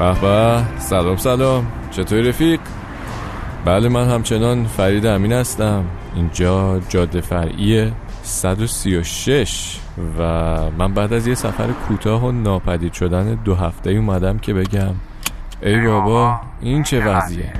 به به. سلام سلام. چطوری رفیق؟ بله من همچنان فرید امین هستم. اینجا جاده فرعی 136 و من بعد از یه سفر کوتاه و ناپدید شدن دو هفته اومدم که بگم ای بابا این چه وضعیه؟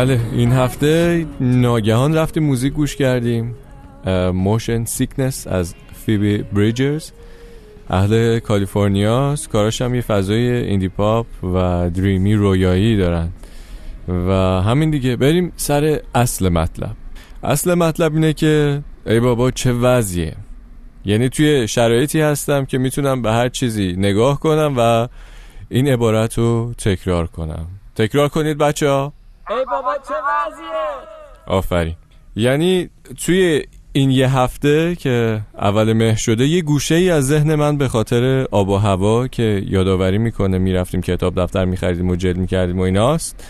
بله این هفته ناگهان رفتیم موزیک گوش کردیم. Motion Sickness از Phoebe Bridgers اهل کالیفرنیا کاراش هم یه فضای indie pop و dreamy رویایی دارن. و همین دیگه. بریم سر اصل مطلب. اصل مطلب اینه که ای بابا چه وضعیه. یعنی توی شرایطی هستم که می‌تونم به هر چیزی نگاه کنم و این عبارت رو تکرار کنم. تکرار کنید بچه ها ای بابا چه وضعیه؟ آفرین. یعنی توی این یه هفته که اول مه شده یه گوشه ای از ذهن من به خاطر آب و هوا که یادآوری می‌کنه می‌رفتیم کتاب دفتر میخریدیم و جلد می‌کردیم و ایناست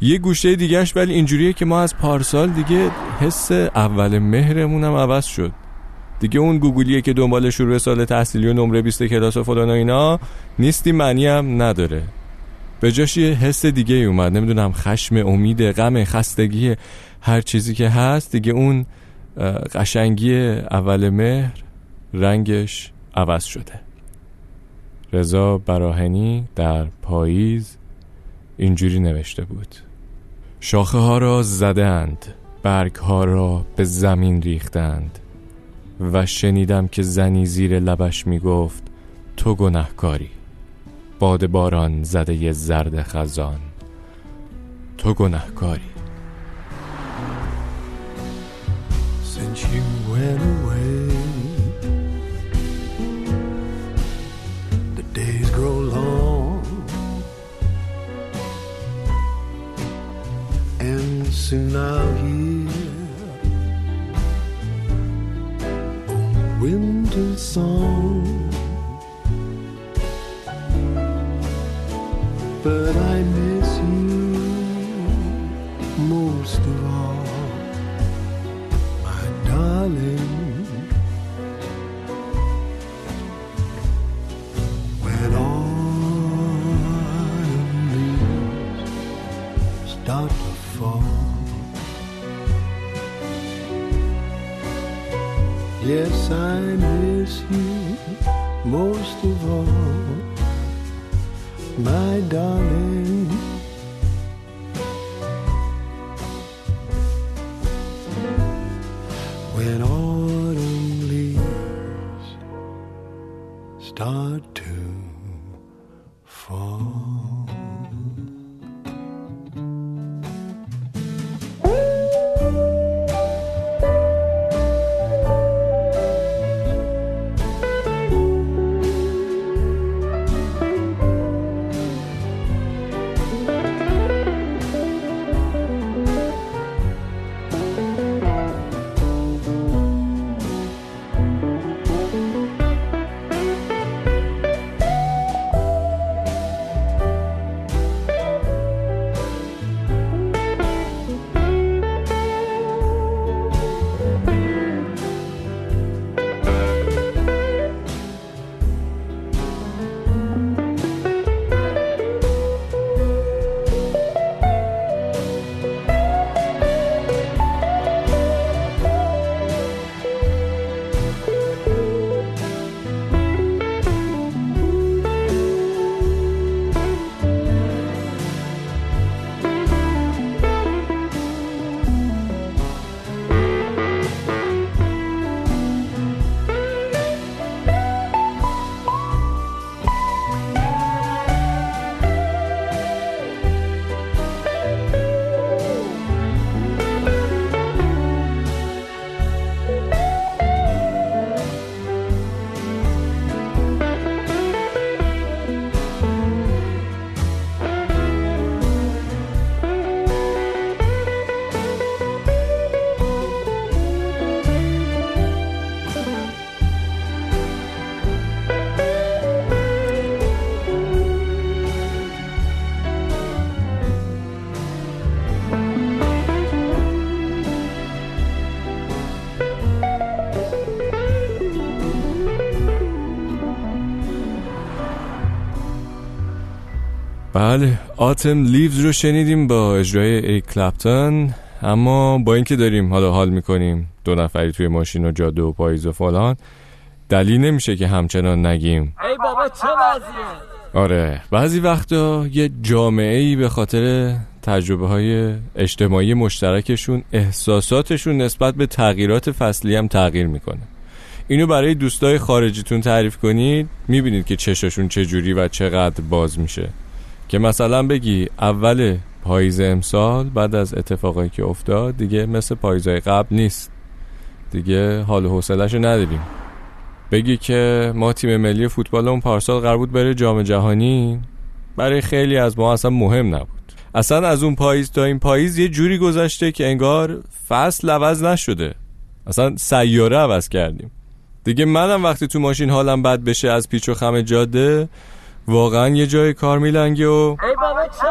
یه گوشه دیگهش ولی اینجوریه که ما از پارسال دیگه حس اول مهرمون هم عوض شد. دیگه اون گوگلیه که دنبال شروع سال تحصیلی و نمره 20 کلاس و فلان و اینا نیستی معنی هم نداره. به جاش یه حس دیگه ای اومد. نمی‌دونم خشم امید غم خستگی هر چیزی که هست. دیگه اون قشنگی اول مهر رنگش عوض شده. رضا براهنی در پاییز اینجوری نوشته بود. شاخه ها را زدند برگ ها را به زمین ریختند و شنیدم که زنی زیر لبش می گفت تو گنهکاری باد باران زده ی زرد خزان تو گنهکاری Since you went away The days grow long And soon I'll hear most of all بله آتم لیوز رو شنیدیم با اجرای اریک کلپتون اما با اینکه داریم حالا حال می‌کنیم دو نفری توی ماشین و جاده و پاییز و فلان دلیل نمیشه که همچنان نگیم. ای بابا چه وضعیه؟ آره بعضی وقتا یه جامعه ای به خاطر تجربه های اجتماعی مشترکشون احساساتشون نسبت به تغییرات فصلی هم تغییر می‌کنه. اینو برای دوستای خارجیتون تعریف کنید می‌بینید که چشاشون چجوری و چقدر باز میشه. که مثلا بگی اول پاییز امسال بعد از اتفاقایی که افتاد دیگه مثل پاییزهای قبل نیست. دیگه حال و حوصله‌شو نداریم. بگی که ما تیم ملی فوتبالمون پارسال قرار بود بره جام جهانی برای خیلی از ما اصلا مهم نبود. اصلا از اون پاییز تا این پاییز یه جوری گذشته که انگار فصل عوض نشده. اصلا سیاره عوض کردیم. دیگه منم وقتی تو ماشین حالم بد بشه از پیچ و خم جاده واقعا یه جای کار میلنگه و چه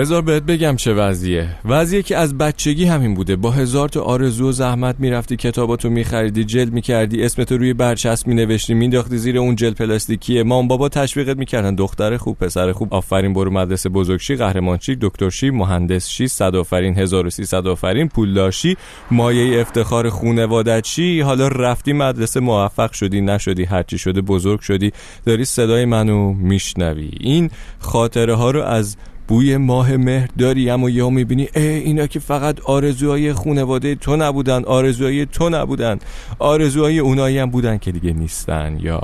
بذار بهت بگم چه وضعیه. وضعیه که از بچگی همین بوده. با هزار تا آرزو و زحمت می‌رفتی کتاباتو میخریدی جلد می‌کردی اسمتو روی برچسب مینوشتی مینداختی زیر اون جلد پلاستیکیه. مام بابا تشویقت می‌کردن. دختر خوب پسر خوب. آفرین برو مدرسه بزرگشی قهرمانشی دکترشی مهندس شی صد آفرین 1300 آفرین پولدارشی مایه افتخار خونوادت حالا رفتی مدرسه موفق شدی نشدی هرچی شده بزرگ شدی. داری صدای منو میشنوی. این خاطره ها رو از بوی ماه مهر داری اما یهو می‌بینی ای اینا که فقط آرزوهای خونواده تو نبودن آرزوهای تو نبودن آرزوهای اونایی هم بودن که دیگه نیستن. یا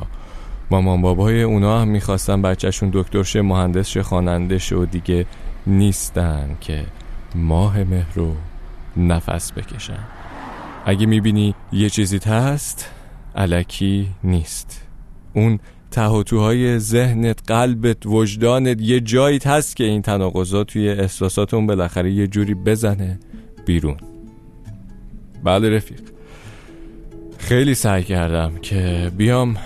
مامان بابای اونا هم می‌خواستن بچهشون دکتر شه مهندس شه خواننده شه و دیگه نیستن که ماه مهر رو نفس بکشن. اگه می‌بینی یه چیزیت هست علکی نیست. اون تهاتوهای ذهنت قلبت وجدانت یه جاییت هست که این تناقضات توی احساساتون بالاخره یه جوری بزنه بیرون. بله رفیق. خیلی سعی کردم که بیام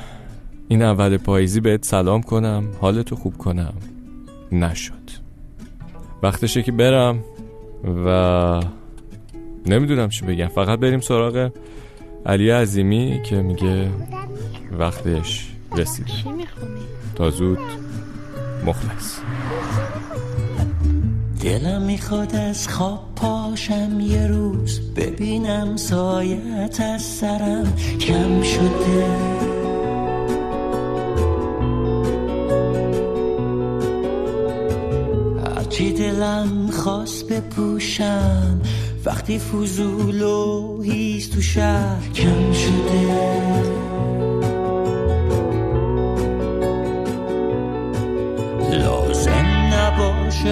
این اول پاییزی بهت سلام کنم حالتو خوب کنم. نشد. وقتشه که برم و نمی‌دونم چی بگم. فقط بریم سراغ علی عظیمی که میگه وقتش. رسیده می‌خونی؟ تا زود مخلص. دلم می‌خواد از خواب پاشم یه روز ببینم سایت از سرم کم شده. هرچی دلم خواست بپوشم وقتی فضول و هیز تو شهر کم شده.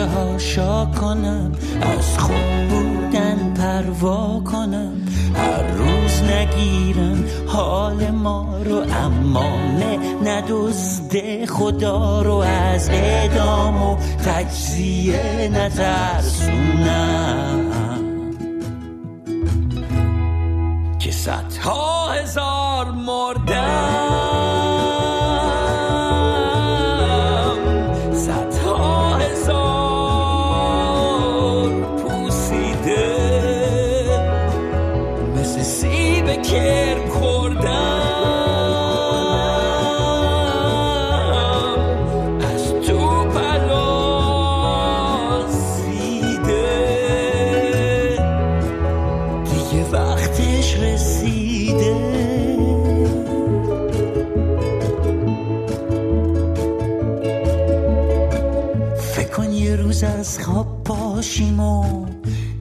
نباشه هاشا کنم از خوب بودن پروا کنم. هر روز نگیرم حال ما رو اما ندزده خدا رو. از اعدام و تجزیه نترسونم. که صدها هزار مردم روز از خواب پاشیم و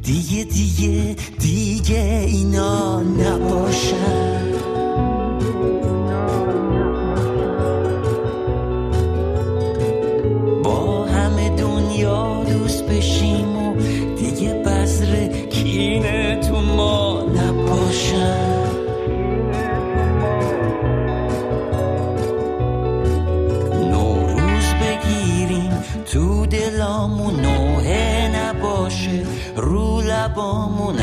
دیگه دیگه دیگه اینا نباشن. رو